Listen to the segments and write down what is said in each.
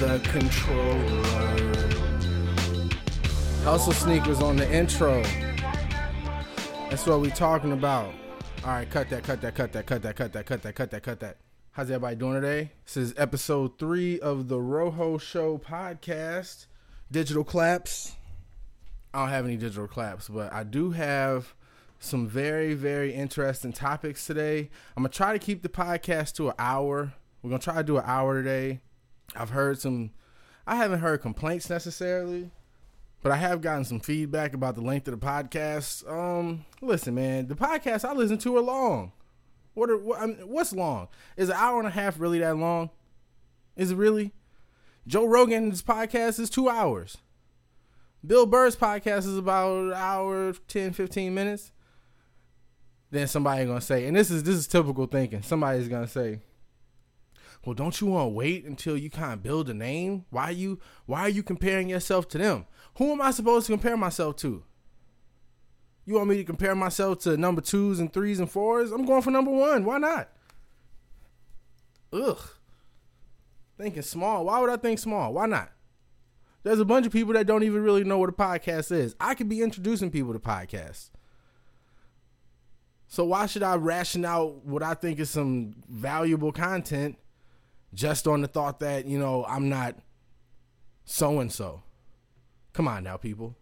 the controller. Hustle sneakers on the intro. That's what we talking about. All right, cut that, cut that, cut that, cut that, cut that, cut that, cut that, cut that. How's everybody doing today? This is episode three of the Rojo Show podcast. Digital claps. I don't have any digital claps, but I do have some very, very interesting topics today. I'm gonna try to keep the podcast to an hour. We're gonna try to do an hour today. I've heard some. I haven't heard complaints necessarily, but I have gotten some feedback about the length of the podcast. Um, listen, man, the podcast I listen to are long. What are what, I mean, what's long? Is an hour and a half really that long? Is it really? Joe Rogan's podcast is two hours. Bill Burr's podcast is about an hour, 10, 15 minutes. Then somebody gonna say, and this is this is typical thinking. Somebody's gonna say, well, don't you want to wait until you kind of build a name? Why you why are you comparing yourself to them? Who am I supposed to compare myself to? You want me to compare myself to number twos and threes and fours? I'm going for number one. Why not? Ugh. Thinking small. Why would I think small? Why not? There's a bunch of people that don't even really know what a podcast is. I could be introducing people to podcasts. So why should I ration out what I think is some valuable content just on the thought that, you know, I'm not so and so? Come on now, people.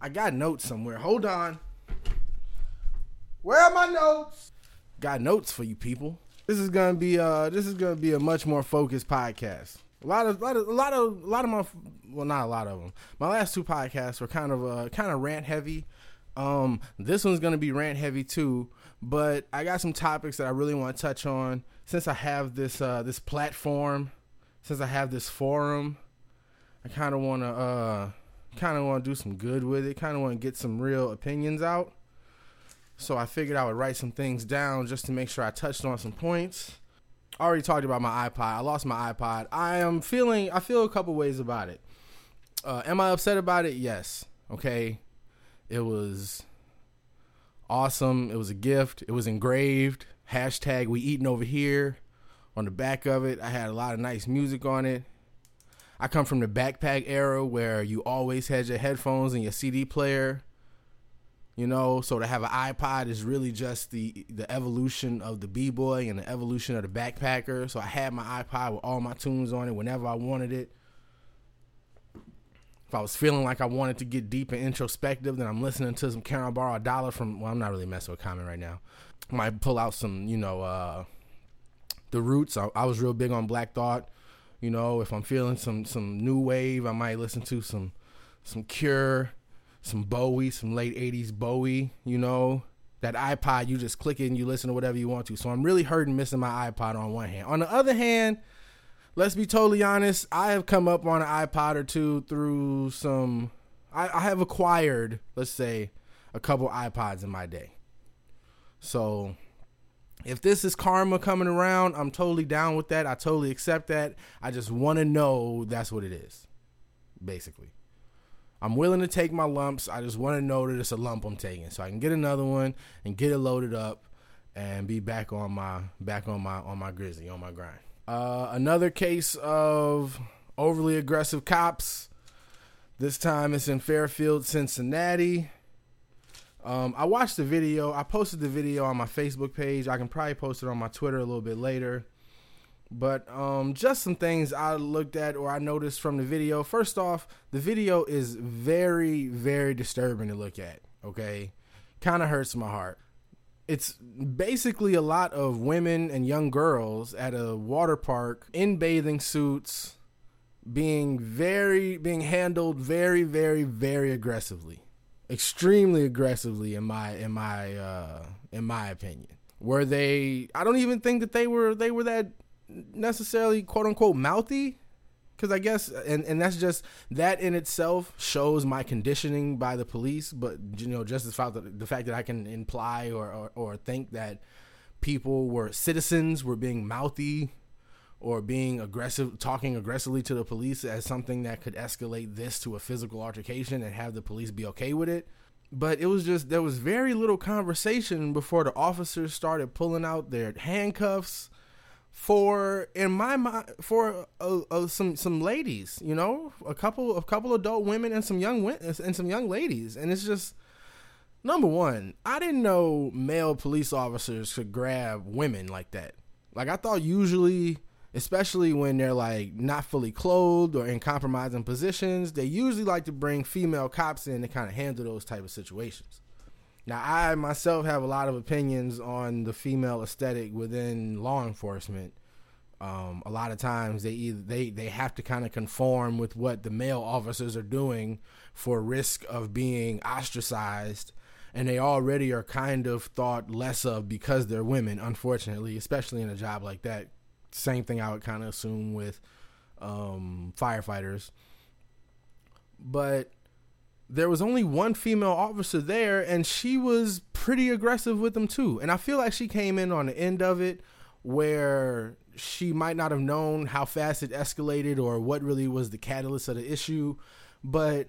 I got notes somewhere. Hold on. Where are my notes? Got notes for you people. This is gonna be uh this is gonna be a much more focused podcast. A lot of, lot of, a lot of, a lot of my, well, not a lot of them. My last two podcasts were kind of, uh, kind of rant heavy. Um, this one's gonna be rant heavy too, but I got some topics that I really want to touch on since I have this, uh, this platform, since I have this forum. I kind of want to, uh, kind of want to do some good with it. Kind of want to get some real opinions out. So I figured I would write some things down just to make sure I touched on some points. I already talked about my iPod. I lost my iPod. I am feeling. I feel a couple ways about it. Uh, am I upset about it? Yes. Okay. It was awesome. It was a gift. It was engraved. Hashtag we eating over here. On the back of it, I had a lot of nice music on it. I come from the backpack era where you always had your headphones and your CD player. You know, so to have an iPod is really just the the evolution of the b boy and the evolution of the backpacker. So I had my iPod with all my tunes on it whenever I wanted it. If I was feeling like I wanted to get deep and introspective, then I'm listening to some Can I Borrow a Dollar from. Well, I'm not really messing with Common right now. Might pull out some, you know, uh, the Roots. I, I was real big on Black Thought. You know, if I'm feeling some some new wave, I might listen to some some Cure some Bowie, some late 80s Bowie, you know. That iPod, you just click it and you listen to whatever you want to. So I'm really hurting missing my iPod on one hand. On the other hand, let's be totally honest, I have come up on an iPod or two through some, I, I have acquired, let's say, a couple iPods in my day. So if this is karma coming around, I'm totally down with that. I totally accept that. I just want to know that's what it is, basically. I'm willing to take my lumps. I just want to know that it's a lump I'm taking, so I can get another one and get it loaded up and be back on my back on my on my grizzly on my grind. Uh, another case of overly aggressive cops. This time it's in Fairfield, Cincinnati. Um, I watched the video. I posted the video on my Facebook page. I can probably post it on my Twitter a little bit later. But um, just some things I looked at or I noticed from the video. First off, the video is very, very disturbing to look at. Okay, kind of hurts my heart. It's basically a lot of women and young girls at a water park in bathing suits, being very, being handled very, very, very aggressively, extremely aggressively in my, in my, uh, in my opinion. Were they? I don't even think that they were. They were that necessarily quote unquote mouthy because I guess and and that's just that in itself shows my conditioning by the police. But you know, just the fact that the fact that I can imply or, or, or think that people were citizens were being mouthy or being aggressive, talking aggressively to the police as something that could escalate this to a physical altercation and have the police be okay with it. But it was just there was very little conversation before the officers started pulling out their handcuffs for in my mind for uh, uh, some some ladies, you know, a couple a couple adult women and some young and some young ladies, and it's just number one. I didn't know male police officers could grab women like that. Like I thought usually especially when they're like not fully clothed or in compromising positions, they usually like to bring female cops in to kind of handle those type of situations. Now, I myself have a lot of opinions on the female aesthetic within law enforcement. Um, a lot of times they either they they have to kind of conform with what the male officers are doing for risk of being ostracized and they already are kind of thought less of because they're women unfortunately especially in a job like that same thing I would kind of assume with um, firefighters. But there was only one female officer there, and she was pretty aggressive with them too. And I feel like she came in on the end of it where she might not have known how fast it escalated or what really was the catalyst of the issue. But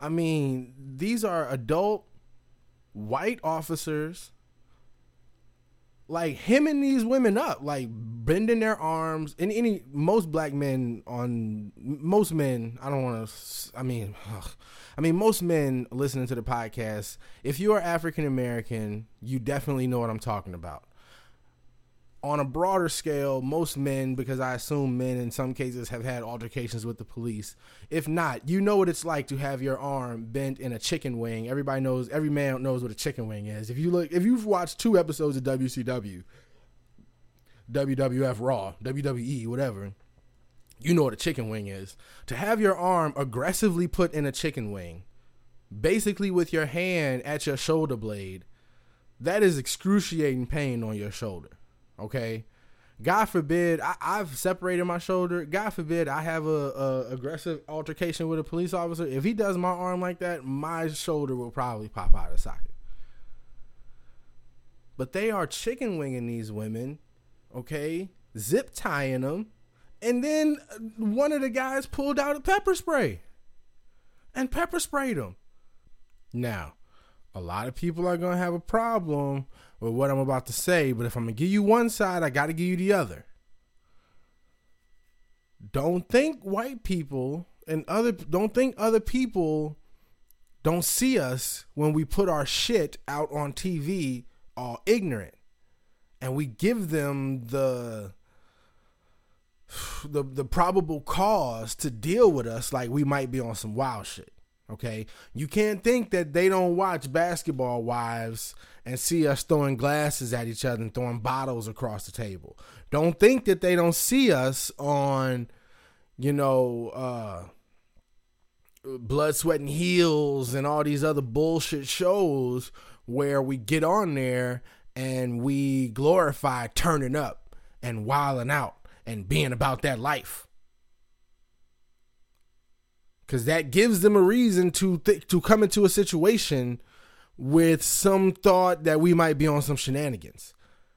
I mean, these are adult white officers like hemming these women up, like bending their arms. And any most black men on most men, I don't want to. I mean, ugh, I mean most men listening to the podcast. If you are African American, you definitely know what I'm talking about on a broader scale, most men, because I assume men in some cases have had altercations with the police. If not, you know what it's like to have your arm bent in a chicken wing. Everybody knows, every man knows what a chicken wing is. If you look, if you've watched two episodes of WCW, WWF Raw, WWE, whatever, you know what a chicken wing is. To have your arm aggressively put in a chicken wing, basically with your hand at your shoulder blade, that is excruciating pain on your shoulder. Okay. God forbid I, have separated my shoulder. God forbid I have a, a, aggressive altercation with a police officer. If he does my arm like that, my shoulder will probably pop out of socket. But they are chicken winging these women, okay, zip tying them, and then uh, one of the guys pulled out a pepper spray and pepper sprayed them. Now, a lot of people are gonna have a problem with what I'm about to say, but if I'm gonna give you one side, I gotta give you the other. Don't think white people and other don't think other people don't see us when we put our shit out on TV all ignorant. And we give them the the the probable cause to deal with us like we might be on some wild shit. Okay, you can't think that they don't watch Basketball Wives and see us throwing glasses at each other and throwing bottles across the table. Don't think that they don't see us on, you know, uh, Blood, Sweat, and Heels and all these other bullshit shows where we get on there and we glorify turning up and wilding out and being about that life because that gives them a reason to th- to come into a situation with some thought that we might be on some shenanigans.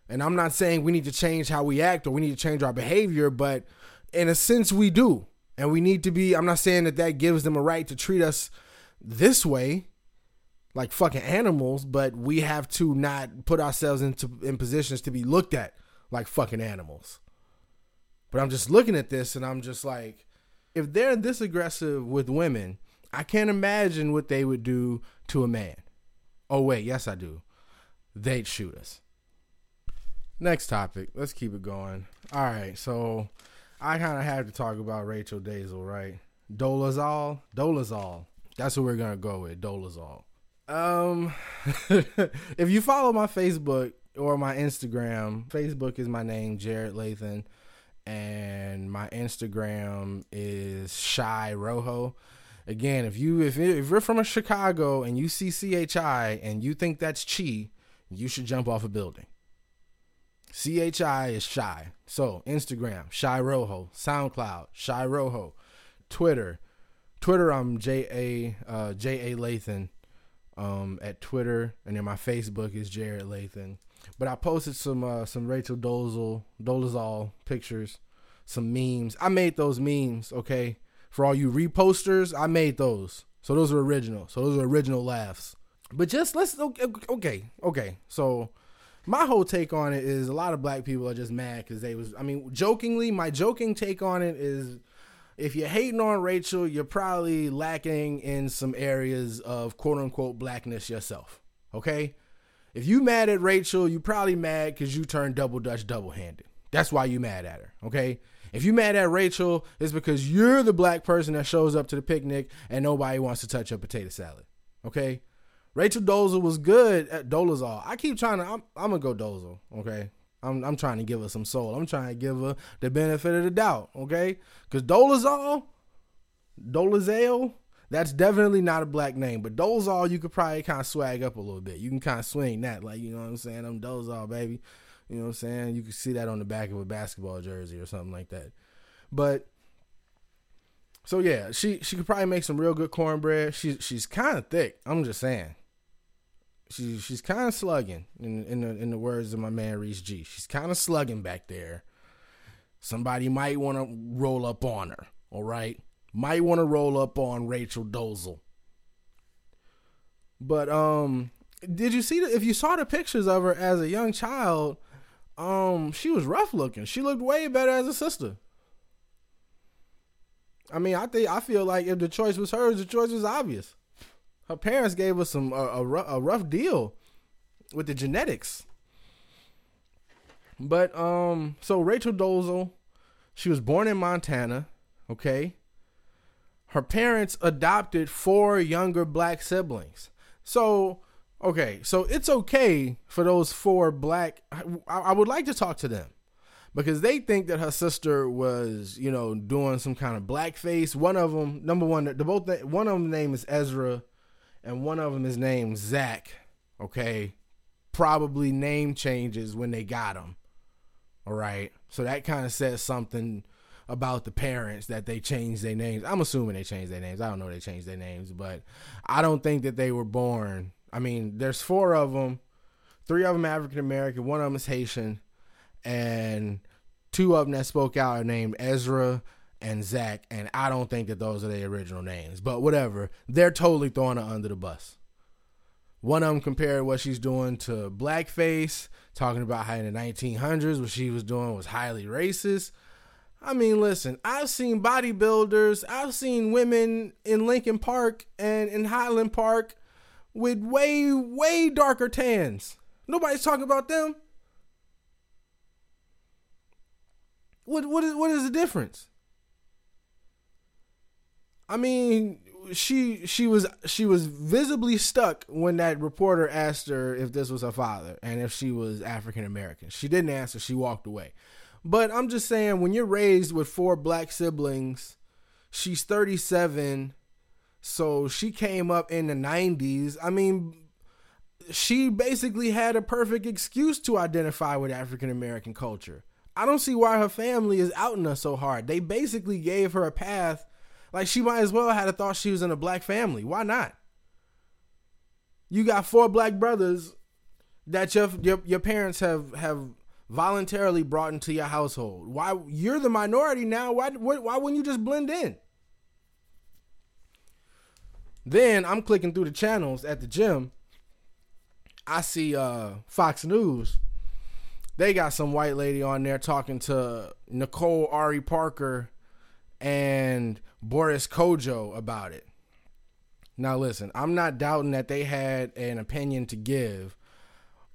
And I'm not saying we need to change how we act or we need to change our behavior, but in a sense we do. And we need to be I'm not saying that that gives them a right to treat us this way like fucking animals, but we have to not put ourselves into in positions to be looked at like fucking animals. But I'm just looking at this and I'm just like if they're this aggressive with women, I can't imagine what they would do to a man. Oh wait, yes I do. They'd shoot us. Next topic. Let's keep it going. All right, so I kind of have to talk about Rachel Dolezal, right? Dolezal, Dolezal. That's what we're gonna go with. Dolezal. Um, if you follow my Facebook or my Instagram, Facebook is my name, Jared Lathan and my Instagram is Shy Rojo. Again, if you if, if you're from a Chicago and you see CHI and you think that's Chi, you should jump off a building. CHI is shy. So Instagram, Shy Rojo. SoundCloud, Shy Rojo. Twitter. Twitter, I'm J A uh, J A Lathan um, at Twitter, and then my Facebook is Jared Lathan. But I posted some uh, some Rachel Dolezal Dolezal pictures, some memes. I made those memes, okay? For all you reposters, I made those. So those are original. So those are original laughs. But just let's okay, okay. So my whole take on it is a lot of black people are just mad because they was. I mean, jokingly, my joking take on it is if you're hating on Rachel, you're probably lacking in some areas of quote unquote blackness yourself. Okay? If you mad at Rachel, you probably mad because you turned double dutch double handed. That's why you mad at her. Okay? If you mad at Rachel, it's because you're the black person that shows up to the picnic and nobody wants to touch your potato salad. Okay? Rachel Dolezal was good at Dolezal. I keep trying to. I'm, I'm gonna go Dolezal. Okay, I'm I'm trying to give her some soul. I'm trying to give her the benefit of the doubt. Okay, because Dolezal, Dolezal, that's definitely not a black name. But Dolezal, you could probably kind of swag up a little bit. You can kind of swing that, like you know what I'm saying. I'm Dolezal, baby. You know what I'm saying. You can see that on the back of a basketball jersey or something like that. But so yeah, she she could probably make some real good cornbread. She's she's kind of thick. I'm just saying. She she's kind of slugging in in the, in the words of my man Reese G. She's kind of slugging back there. Somebody might want to roll up on her. All right, might want to roll up on Rachel Dozel. But um, did you see the, if you saw the pictures of her as a young child? Um, she was rough looking. She looked way better as a sister. I mean, I think I feel like if the choice was hers, the choice was obvious her parents gave us some a, a, a rough deal with the genetics. But um, so Rachel Dozel, she was born in Montana. Okay, her parents adopted four younger black siblings. So okay, so it's okay for those four black. I, I would like to talk to them because they think that her sister was, you know, doing some kind of blackface. One of them, number one, the both one of them name is Ezra and one of them is named Zach. Okay, probably name changes when they got him. All right, so that kind of says something about the parents that they changed their names. I'm assuming they changed their names. I don't know they changed their names, but I don't think that they were born. I mean, there's four of them. Three of them African American, one of them is Haitian, and two of them that spoke out are named Ezra and Zach, and I don't think that those are their original names. But whatever, they're totally throwing her under the bus. One of them compared what she's doing to blackface, talking about how in the 1900s what she was doing was highly racist. I mean, listen, I've seen bodybuilders, I've seen women in Lincoln Park and in Highland Park with way, way darker tans. Nobody's talking about them. What what is what is the difference? I mean, she she was she was visibly stuck when that reporter asked her if this was her father and if she was African American. She didn't answer. She walked away. But I'm just saying, when you're raised with four black siblings, she's 37, so she came up in the 90s. I mean, she basically had a perfect excuse to identify with African American culture. I don't see why her family is outing her so hard. They basically gave her a path like she might as well have thought she was in a black family. Why not? You got four black brothers that your your, your parents have have voluntarily brought into your household. Why you're the minority now? Why why, why wouldn't you just blend in? Then I'm clicking through the channels at the gym. I see uh, Fox News. They got some white lady on there talking to Nicole Ari Parker and Boris Kodjoe about it. Now, listen, I'm not doubting that they had an opinion to give.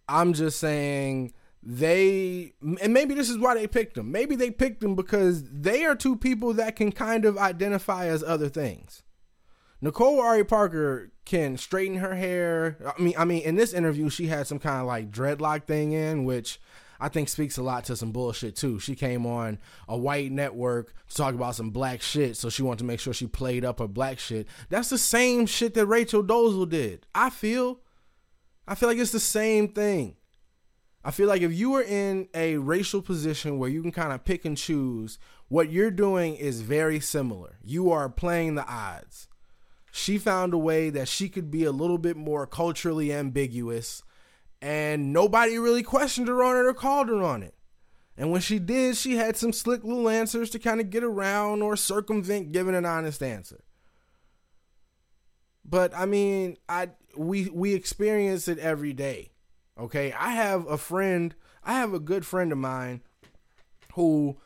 I'm just saying they, and maybe this is why they picked them. Maybe they picked them because they are two people that can kind of identify as other things. Nicole Ari Parker can straighten her hair. I mean, I mean, in this interview, she had some kind of like dreadlock thing in, which I think speaks a lot to some bullshit too. She came on a white network to talk about some black shit, so she wanted to make sure she played up her black shit. That's the same shit that Rachel Dolezal did. I feel, I feel like it's the same thing. I feel like if you were in a racial position where you can kind of pick and choose, what you're doing is very similar. You are playing the odds. She found a way that she could be a little bit more culturally ambiguous and nobody really questioned her on it or called her on it. And when she did, she had some slick little answers to kind of get around or circumvent giving an honest answer. But I mean, I we we experience it every day. Okay, I have a friend, I have a good friend of mine who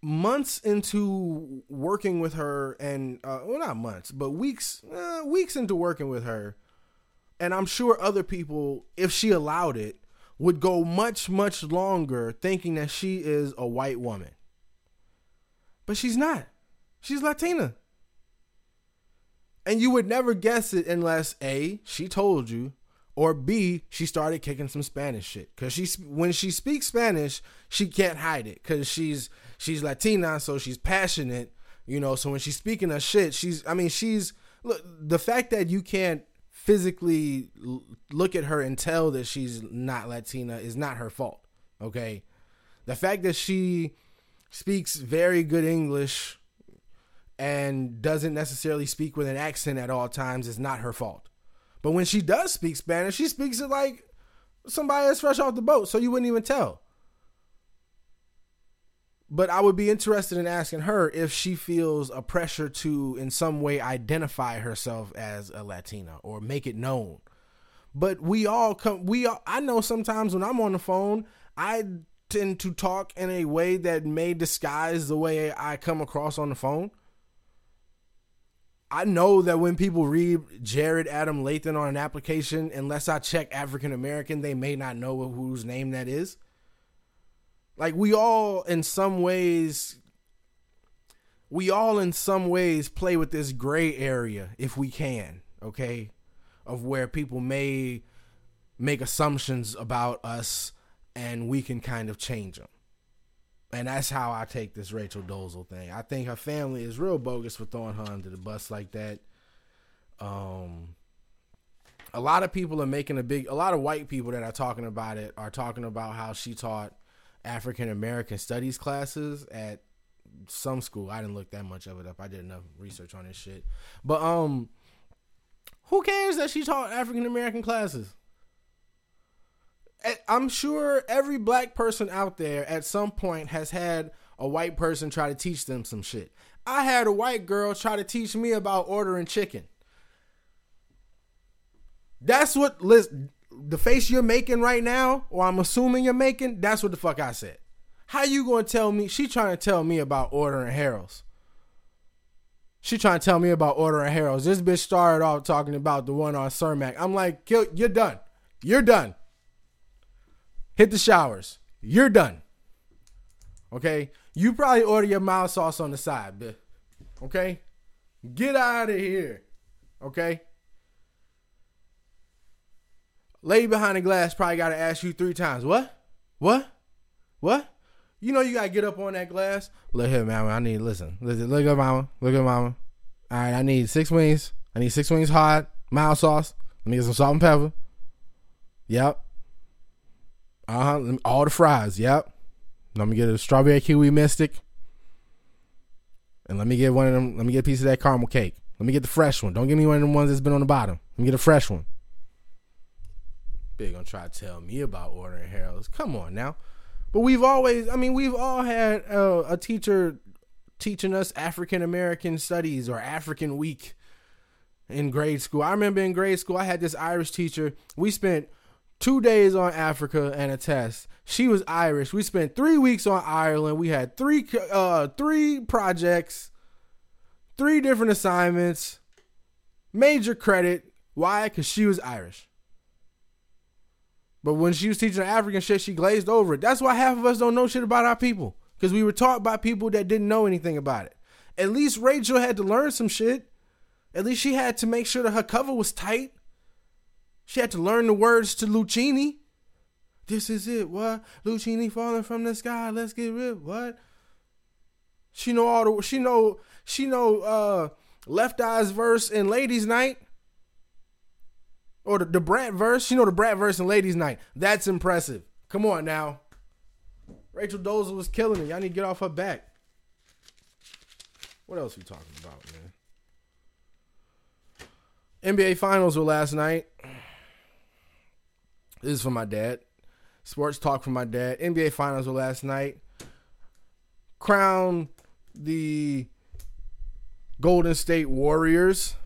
months into working with her and uh, well not months but weeks uh, weeks into working with her and i'm sure other people if she allowed it would go much much longer thinking that she is a white woman. But she's not. She's latina. And you would never guess it unless a she told you or B, she started kicking some Spanish shit. Cause she when she speaks Spanish, she can't hide it. Cause she's she's Latina, so she's passionate, you know. So when she's speaking her shit, she's I mean she's look the fact that you can't physically look at her and tell that she's not Latina is not her fault. Okay, the fact that she speaks very good English and doesn't necessarily speak with an accent at all times is not her fault. But when she does speak Spanish, she speaks it like somebody that's fresh off the boat, so you wouldn't even tell. But I would be interested in asking her if she feels a pressure to, in some way, identify herself as a Latina or make it known. But we all come, we all, I know sometimes when I'm on the phone, I tend to talk in a way that may disguise the way I come across on the phone. I know that when people read Jared Adam Lathan on an application, unless I check African American, they may not know whose name that is. Like we all in some ways we all in some ways play with this gray area if we can, okay? Of where people may make assumptions about us and we can kind of change them. And that's how I take this Rachel Dolezal thing. I think her family is real bogus for throwing her under the bus like that. Um, a lot of people are making a big. A lot of white people that are talking about it are talking about how she taught African American studies classes at some school. I didn't look that much of it up. I did enough research on this shit. But um, who cares that she taught African American classes? Eh, I'm sure every black person out there at some point has had a white person try to teach them some shit. I had a white girl try to teach me about ordering chicken. That's what listen, the face you're making right now, or I'm assuming you're making, that's what the fuck I said. How you gonna tell me? She trying to tell me about ordering Harold's. She trying to tell me about ordering Harold's. This bitch started off talking about the one on Cermak. I'm like, you're done. You're done hit the showers. You're done. Okay? You probably order your mild sauce on the side, but okay? Get out of here. Okay? Lady behind the glass probably got to ask you three times. What? What? What? You know you gotta get up on that glass. Look here, mama. I need listen. Listen. Look at mama. Look at mama. All right. I need six wings. I need six wings hot, mild sauce. Let me get some salt and pepper. Yep. Uh huh. All the fries. Yep. Let me get a strawberry kiwi mystic. And let me get one of them. Let me get a piece of that caramel cake. Let me get the fresh one. Don't give me one of the ones that's been on the bottom. Let me get a fresh one. Big gonna try to tell me about ordering Harold's. Come on now. But we've always, I mean, we've all had a teacher teaching us African American studies or African week in grade school. I remember in grade school, I had this Irish teacher. We spent two days on Africa and a test. She was Irish. We spent three weeks on Ireland. We had three uh three projects, three different assignments, major credit. Why? Because she was Irish. But when she was teaching African shit, she glazed over it. That's why half of us don't know shit about our people. Because we were taught by people that didn't know anything about it. At least Rachel had to learn some shit. At least she had to make sure that her cover was tight. She had to learn the words to Luchini. This is it. What? Luchini falling from the sky. Let's get rid. What? She know all the. She know. She know. Uh, Left Eye's verse in Ladies Night. Or the, the Brat verse. She know the Brat verse in Ladies Night. That's impressive. Come on now. Rachel Dolezal was killing it. Y'all need to get off her back. What else we talking about, man? NBA Finals were last night. This is for my dad. Sports talk from my dad. NBA Finals were last night. Crown the Golden State Warriors,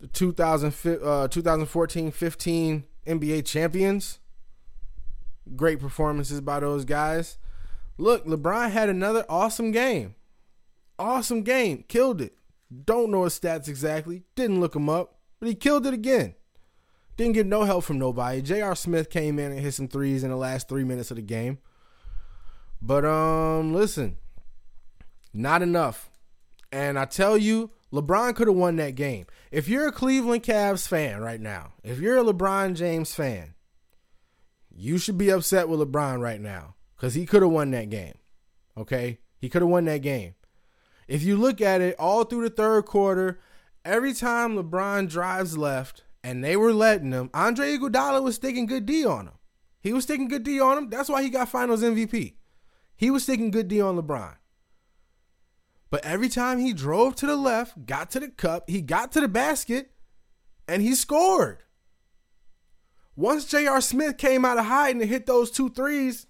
the 2000, uh, 2014-15 NBA champions. great performances by those guys. Look, LeBron had another awesome game. Awesome game. Killed it. Don't know his stats exactly. Didn't look him up, but he killed it again. Didn't get no help from nobody. J.R. Smith came in and hit some threes in the last three minutes of the game. But um, listen, not enough. And I tell you, LeBron could have won that game. If you're a Cleveland Cavs fan right now, if you're a LeBron James fan, you should be upset with LeBron right now because he could have won that game. Okay? He could have won that game. If you look at it all through the third quarter, every time LeBron drives left and they were letting him, Andre Iguodala was sticking good D on him. He was sticking good D on him. That's why he got Finals MVP. He was sticking good D on LeBron. But every time he drove to the left, got to the cup, he got to the basket, and he scored. Once J.R. Smith came out of hiding and hit those two threes,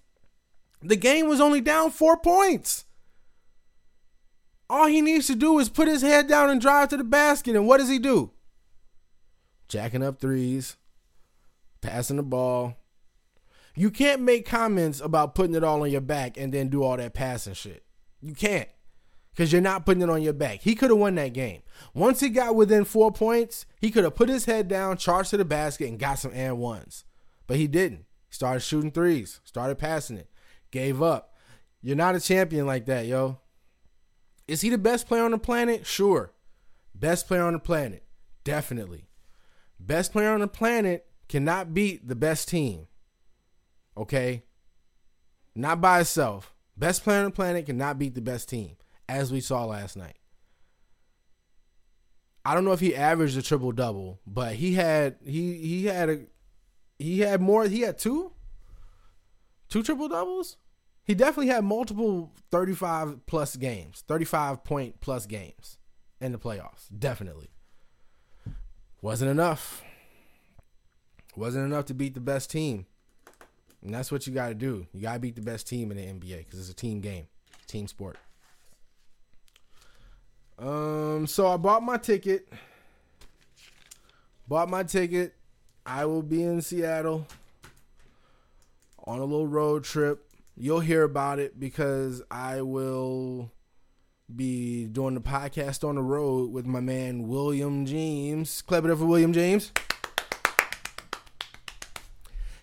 the game was only down four points. All he needs to do is put his head down and drive to the basket. And what does he do? Jacking up threes, passing the ball. You can't make comments about putting it all on your back and then do all that passing shit. You can't because you're not putting it on your back. He could have won that game. Once he got within four points, he could have put his head down, charged to the basket, and got some and ones. But he didn't. Started shooting threes, started passing it, gave up. You're not a champion like that, yo. Is he the best player on the planet? Sure. Best player on the planet? Definitely. Best player on the planet cannot beat the best team. Okay? Not by itself. Best player on the planet cannot beat the best team as we saw last night. I don't know if he averaged a triple double, but he had he he had a he had more he had two two triple doubles. He definitely had multiple 35 plus games, 35 point plus games in the playoffs. Definitely. Wasn't enough. Wasn't enough to beat the best team. And that's what you got to do. You got to beat the best team in the NBA because it's a team game, team sport. Um, so I bought my ticket. Bought my ticket. I will be in Seattle on a little road trip. You'll hear about it because I will be doing the podcast on the road with my man William James. Clap it up for William James.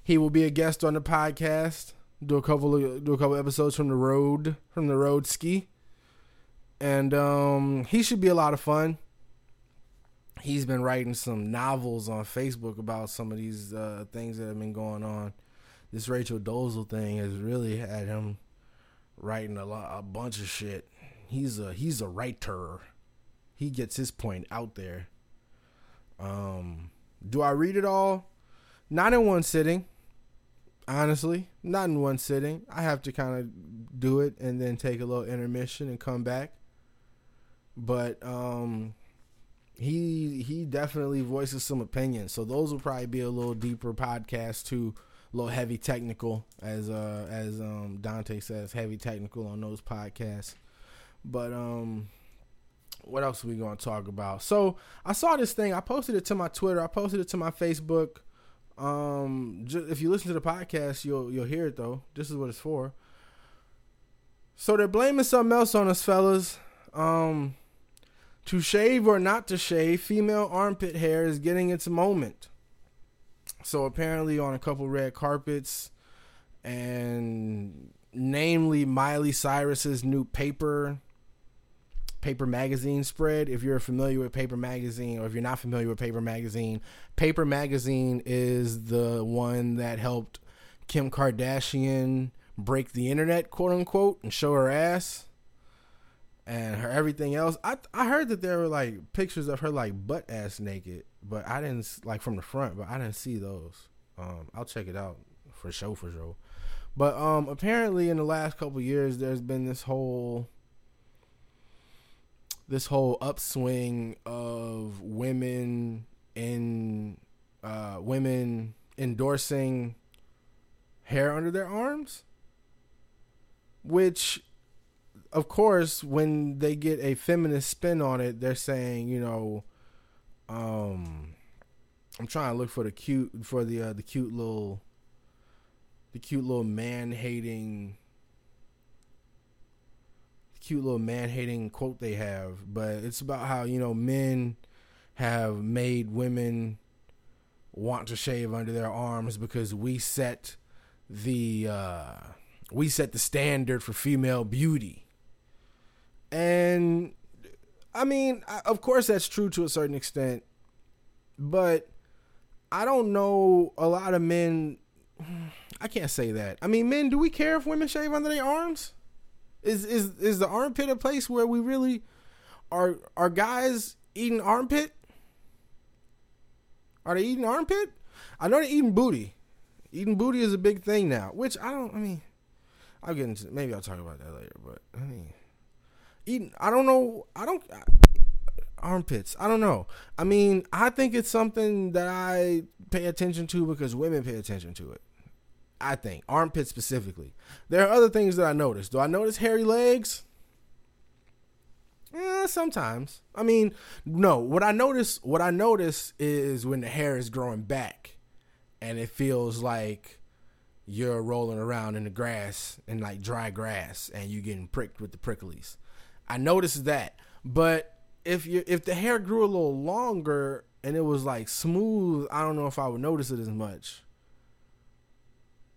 He will be a guest on the podcast. Do a couple of do a couple episodes from the road from the road ski and um, he should be a lot of fun. He's been writing some novels on Facebook about some of these uh, things that have been going on. This Rachel Dolezal thing has really had him writing a lot, a bunch of shit. He's a he's a writer. He gets his point out there. Um, do I read it all? Not in one sitting. Honestly, not in one sitting. I have to kind of do it and then take a little intermission and come back but um, he he definitely voices some opinions. So those will probably be a little deeper podcast too, a little heavy technical, as uh as um Dante says, heavy technical on those podcasts. But um, what else are we gonna talk about? So I saw this thing. I posted it to my Twitter. I posted it to my Facebook. Um, if you listen to the podcast, you'll you'll hear it though. This is what it's for. So they're blaming something else on us, fellas. Um, to shave or not to shave, female armpit hair is getting its moment. So apparently, on a couple red carpets, and namely Miley Cyrus's new paper paper magazine spread. If you're familiar with paper magazine, or if you're not familiar with paper magazine, paper magazine is the one that helped Kim Kardashian break the internet, quote unquote, and show her ass and her everything else. I I heard that there were like pictures of her like butt ass naked, but I didn't like from the front, but I didn't see those. Um, I'll check it out for sure for sure. But um, apparently in the last couple years, there's been this whole this whole upswing of women in uh, women endorsing hair under their arms, which of course, when they get a feminist spin on it, they're saying, you know, um, I'm trying to look for the cute for the uh, the cute little the cute little man hating cute little man hating quote they have, but it's about how, you know, men have made women want to shave under their arms because we set the uh we set the standard for female beauty. And I mean, of course that's true to a certain extent, but I don't know a lot of men I can't say that. I mean, men, do we care if women shave under their arms? Is is is the armpit a place where we really are are guys eating armpit? Are they eating armpit? I know they're eating booty. Eating booty is a big thing now, which I don't I mean I'll get into maybe I'll talk about that later, but I mean eating I don't know I don't I, armpits. I don't know. I mean, I think it's something that I pay attention to because women pay attention to it. I think armpits specifically. There are other things that I notice. Do I notice hairy legs? Yeah, sometimes. I mean, no. What I notice, what I notice is when the hair is growing back, and it feels like you're rolling around in the grass in like dry grass, and you're getting pricked with the pricklies. I notice that, but if you if the hair grew a little longer and it was like smooth, I don't know if I would notice it as much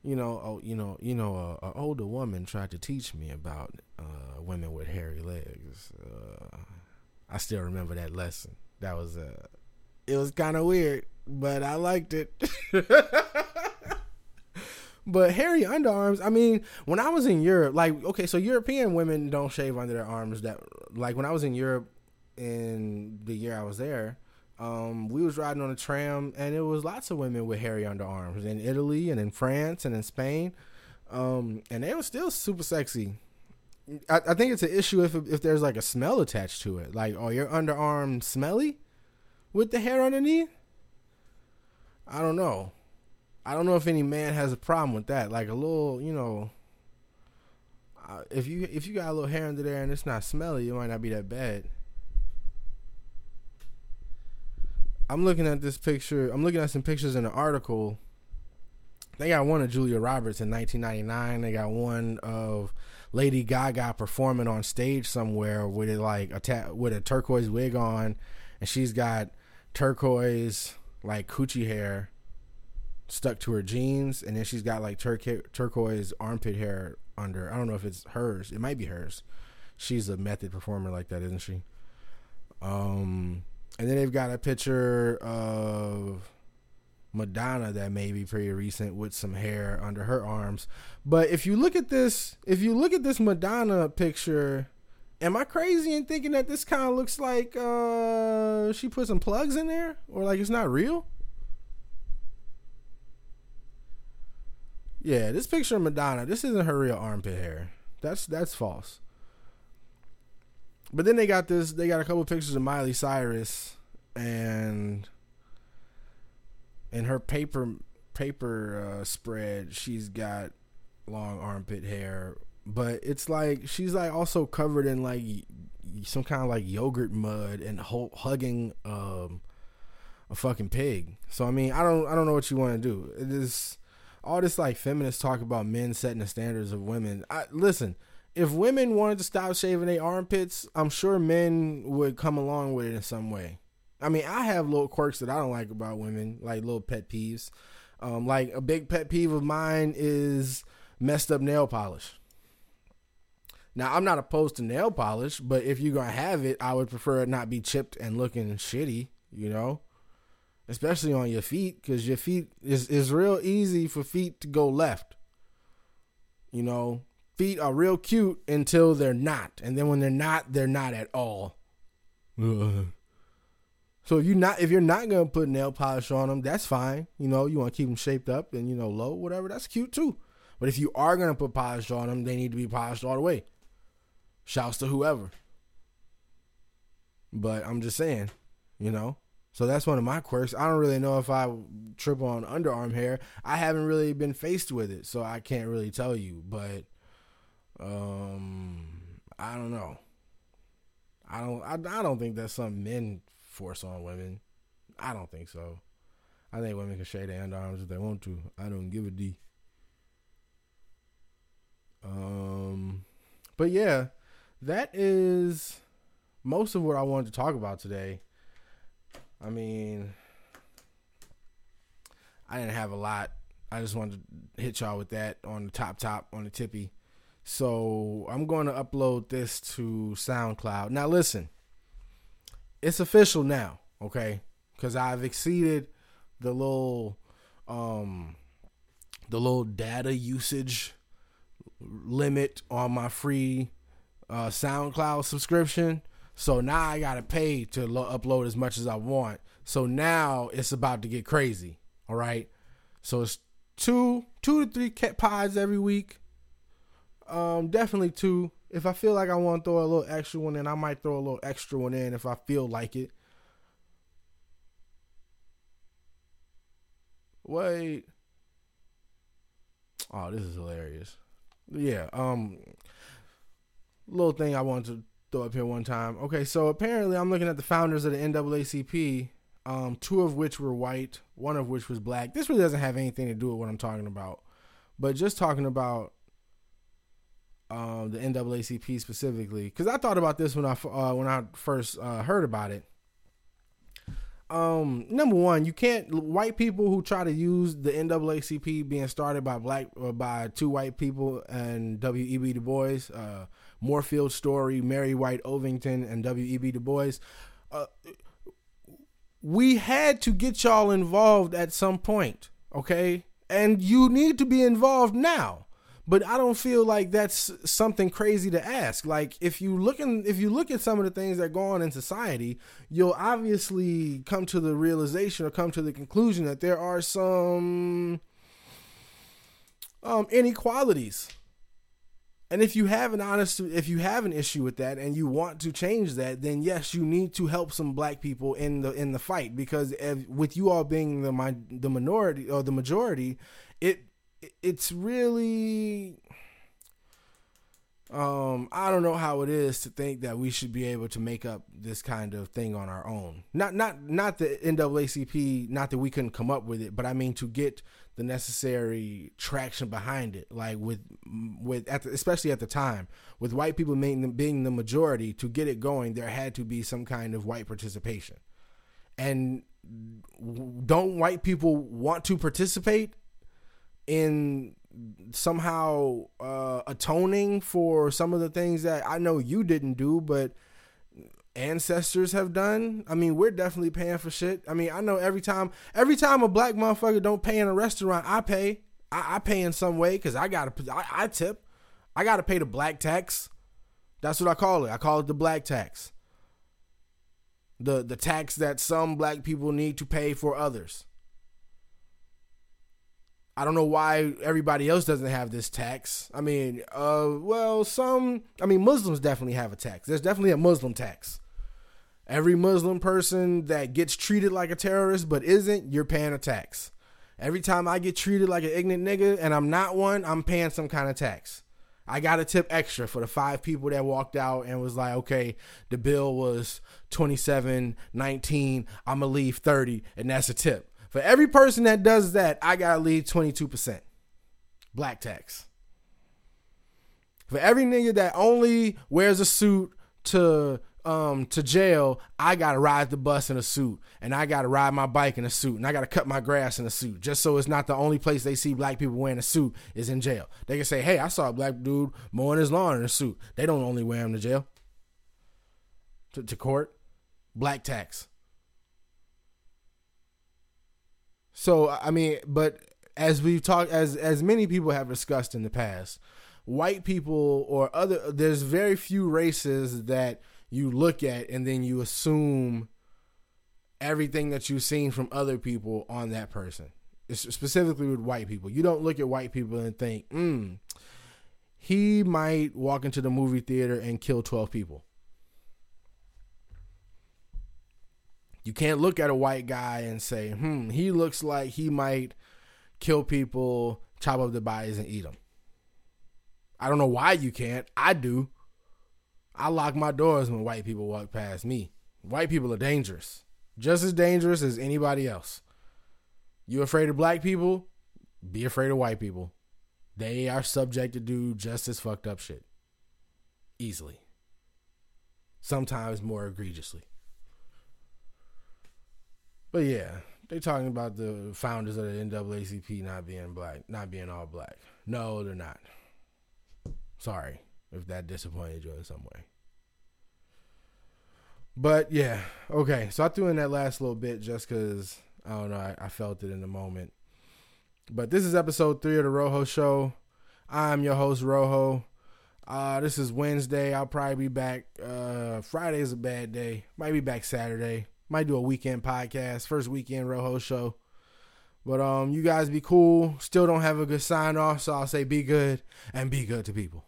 you know, oh, you know, you know, a, a older woman tried to teach me about uh, women with hairy legs. Uh, I still remember that lesson. That was uh, it was kind of weird, but I liked it. but hairy underarms, I mean, when I was in Europe, like, okay, so European women don't shave under their arms. That, like, when I was in Europe in the year I was there, um, we was riding on a tram and it was lots of women with hairy underarms in Italy and in France and in Spain. Um, and they were still super sexy. I, I, think it's an issue if if there's like a smell attached to it. Like, oh, your underarm smelly with the hair underneath? I don't know. I don't know if any man has a problem with that. Like a little, you know, uh, if you if you got a little hair under there and it's not smelly, it might not be that bad. I'm looking at this picture. I'm looking at some pictures in the article. They got one of Julia Roberts in 1999. They got one of Lady Gaga performing on stage somewhere with it like a ta- with a turquoise wig on, and she's got turquoise like coochie hair stuck to her jeans, and then she's got like tur- turquoise armpit hair under. I don't know if it's hers. It might be hers. She's a method performer like that, isn't she? Um, and then they've got a picture of Madonna that may be pretty recent with some hair under her arms. But if you look at this, if you look at this Madonna picture, am I crazy in thinking that this kind of looks like uh she put some plugs in there or like it's not real? Yeah, this picture of Madonna, this isn't her real armpit hair. That's that's false. But then they got this. They got a couple pictures of Miley Cyrus and in her paper paper uh, spread, she's got long armpit hair, but it's like she's like also covered in like some kind of like yogurt mud and hugging um, a fucking pig. So I mean, I don't I don't know what you want to do. It is all this like feminist talk about men setting the standards of women. I listen if women wanted to stop shaving their armpits, I'm sure men would come along with it in some way. I mean, I have little quirks that I don't like about women, like little pet peeves. Um, like a big pet peeve of mine is messed up nail polish. Now, I'm not opposed to nail polish, but if you're gonna have it, I would prefer it not be chipped and looking shitty. You know, especially on your feet, because your feet is is real easy for feet to go left. You know, feet are real cute until they're not, and then when they're not, they're not at all. So if you not if you're not gonna put nail polish on them, that's fine. You know, you want to keep them shaped up and you know low, whatever. That's cute too. But if you are gonna put polish on them, they need to be polished all the way. Shouts to whoever. But I'm just saying, you know. So that's one of my quirks. I don't really know if I trip on underarm hair. I haven't really been faced with it, so I can't really tell you. But um, I don't know. I don't. I, I don't think that's something men force on women. I don't think so. I think women can shave their underarms if they want to. I don't give a d. Um, but yeah, that is most of what I wanted to talk about today. I mean, I didn't have a lot. I just wanted to hit y'all with that on the top top on the tippy. So I'm going to upload this to SoundCloud. Now listen, it's official now, okay? Because I've exceeded the little um the little data usage limit on my free uh, SoundCloud subscription. So now I gotta pay to lo- upload as much as I want. So now it's about to get crazy. All right. So it's two, two to three cat pods every week. Um, definitely two. If I feel like I want to throw a little extra one in, I might throw a little extra one in if I feel like it. Wait. Oh, this is hilarious. Yeah. Um. Little thing I wanted to throw up here one time. Okay, so apparently I'm looking at the founders of the NAACP. Um, two of which were white, one of which was black. This really doesn't have anything to do with what I'm talking about, but just talking about um, the NAACP specifically, because I thought about this when I uh, when I first uh, heard about it um, number one, you can't white people who try to use the NAACP being started by black uh, by two white people and W. E. B. Du Bois, uh, Moorfield Storey, Mary White Ovington, and W. E. B. Du Bois. Uh, we had to get y'all involved at some point, okay? And you need to be involved now but I don't feel like that's something crazy to ask. Like if you looking if you look at some of the things that go on in society, you'll obviously come to the realization or come to the conclusion that there are some um, inequalities. And if you have an honest if you have an issue with that and you want to change that, then yes, you need to help some black people in the in the fight because if, with you all being the my, the minority or the majority, it it's really um, I don't know how it is to think that we should be able to make up this kind of thing on our own. Not not not the NAACP, not that we couldn't come up with it, but I mean to get the necessary traction behind it. Like with with at the, especially at the time, with white people being, being the majority, to get it going, there had to be some kind of white participation. And don't white people want to participate? In somehow uh, atoning for some of the things that I know you didn't do, but ancestors have done. I mean, we're definitely paying for shit. I mean, I know every time, every time a black motherfucker don't pay in a restaurant, I pay. I, I pay in some way because I gotta. I, I tip. I gotta pay the black tax. That's what I call it. I call it the black tax. The the tax that some black people need to pay for others. I don't know why everybody else doesn't have this tax. I mean, uh, well, some, I mean, Muslims definitely have a tax. There's definitely a Muslim tax. Every Muslim person that gets treated like a terrorist but isn't, you're paying a tax. Every time I get treated like an ignorant nigga and I'm not one, I'm paying some kind of tax. I got a tip extra for the five people that walked out and was like, okay, the bill was 27, 19, I'm gonna leave 30, and that's a tip. For every person that does that, I gotta leave 22%. Black tax. For every nigga that only wears a suit to um to jail, I gotta ride the bus in a suit, and I gotta ride my bike in a suit, and I gotta cut my grass in a suit, just so it's not the only place they see black people wearing a suit is in jail. They can say, "Hey, I saw a black dude mowing his lawn in a suit." They don't only wear him to jail, to, to court. Black tax. So I mean, but as we've talked, as as many people have discussed in the past, white people or other, there's very few races that you look at and then you assume everything that you've seen from other people on that person. It's specifically with white people, you don't look at white people and think, hmm, he might walk into the movie theater and kill twelve people. You can't look at a white guy and say, hmm, he looks like he might kill people, chop up the bodies, and eat them. I don't know why you can't. I do. I lock my doors when white people walk past me. White people are dangerous, just as dangerous as anybody else. You afraid of black people? Be afraid of white people. they are subject to do just as fucked up shit. Easily. Sometimes more egregiously. But yeah, they're talking about the founders of the NAACP not being black, not being all black. No, they're not. Sorry if that disappointed you in some way. But yeah, okay. So I threw in that last little bit just because I don't know, I, I, felt it in the moment. But this is episode three of the Rojo Show. I'm your host, Rojo. Uh, this is Wednesday. I'll probably be back. Uh, Friday is a bad day. Might be back Saturday. Might do a weekend podcast. First weekend Rojo Show. But um, you guys be cool. Still don't have a good sign off, so I'll say be good and be good to people.